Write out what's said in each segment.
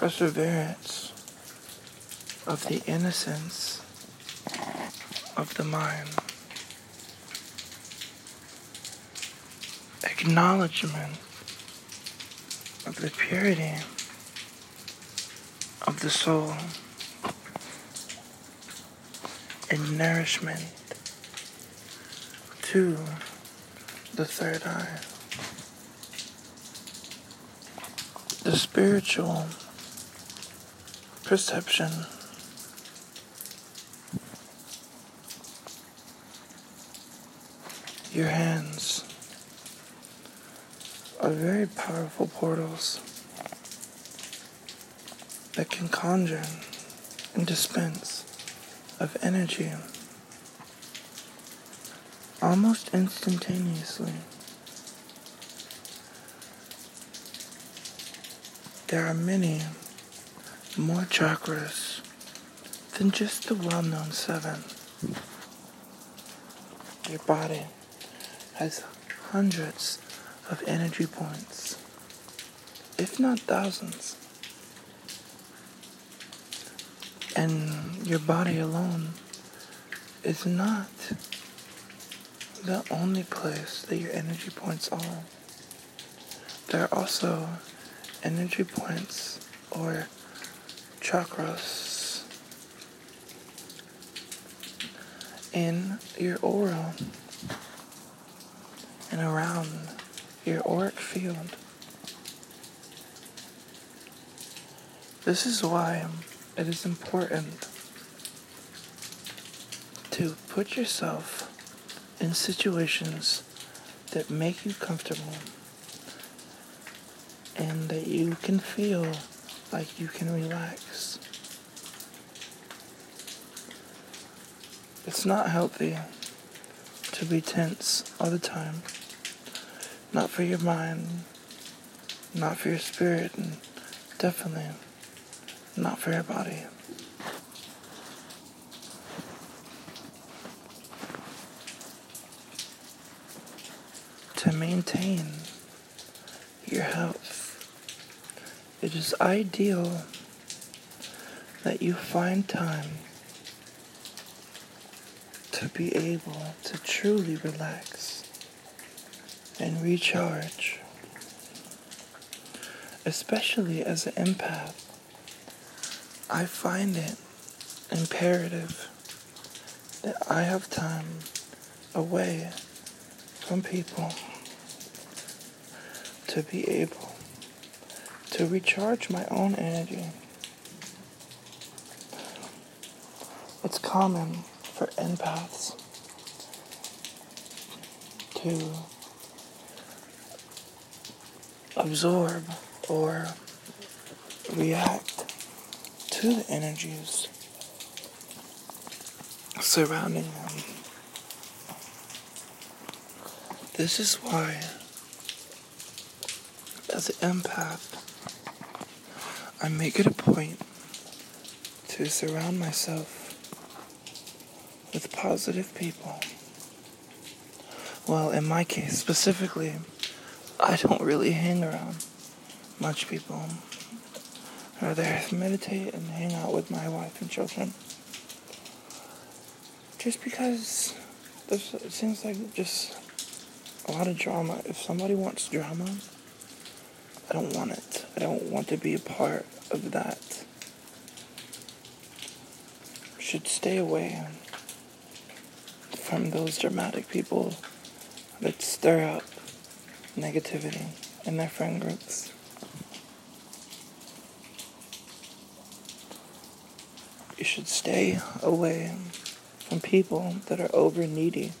perseverance of the innocence of the mind. Acknowledgement of the purity of the soul and nourishment to the third eye. The spiritual perception your hands are very powerful portals that can conjure and dispense of energy almost instantaneously. There are many more chakras than just the well known seven. Your body has hundreds of energy points, if not thousands. And your body alone is not the only place that your energy points are. There are also energy points or chakras in your aura and around your auric field. This is why it is important to put yourself in situations that make you comfortable and that you can feel like you can relax. It's not healthy to be tense all the time. Not for your mind, not for your spirit, and definitely not for your body. To maintain your health, it is ideal that you find time to be able to truly relax and recharge. Especially as an empath, I find it imperative that I have time away from people to be able to recharge my own energy. It's common for empaths to absorb or react to the energies surrounding them. This is why, as an empath, I make it a point to surround myself with positive people. Well, in my case specifically, I don't really hang around much people. I'd rather meditate and hang out with my wife and children. Just because there's, it seems like just a lot of drama. If somebody wants drama, I don't want it. I don't want to be a part of that. Should stay away from those dramatic people that stir up negativity in their friend groups. You should stay away from people that are over needy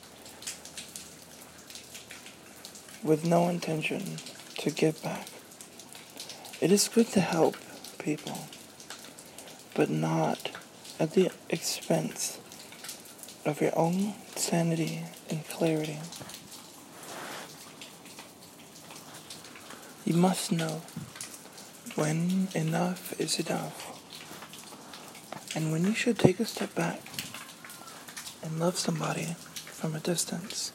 with no intention to give back. It is good to help people, but not at the expense of your own sanity and clarity. You must know when enough is enough and when you should take a step back and love somebody from a distance.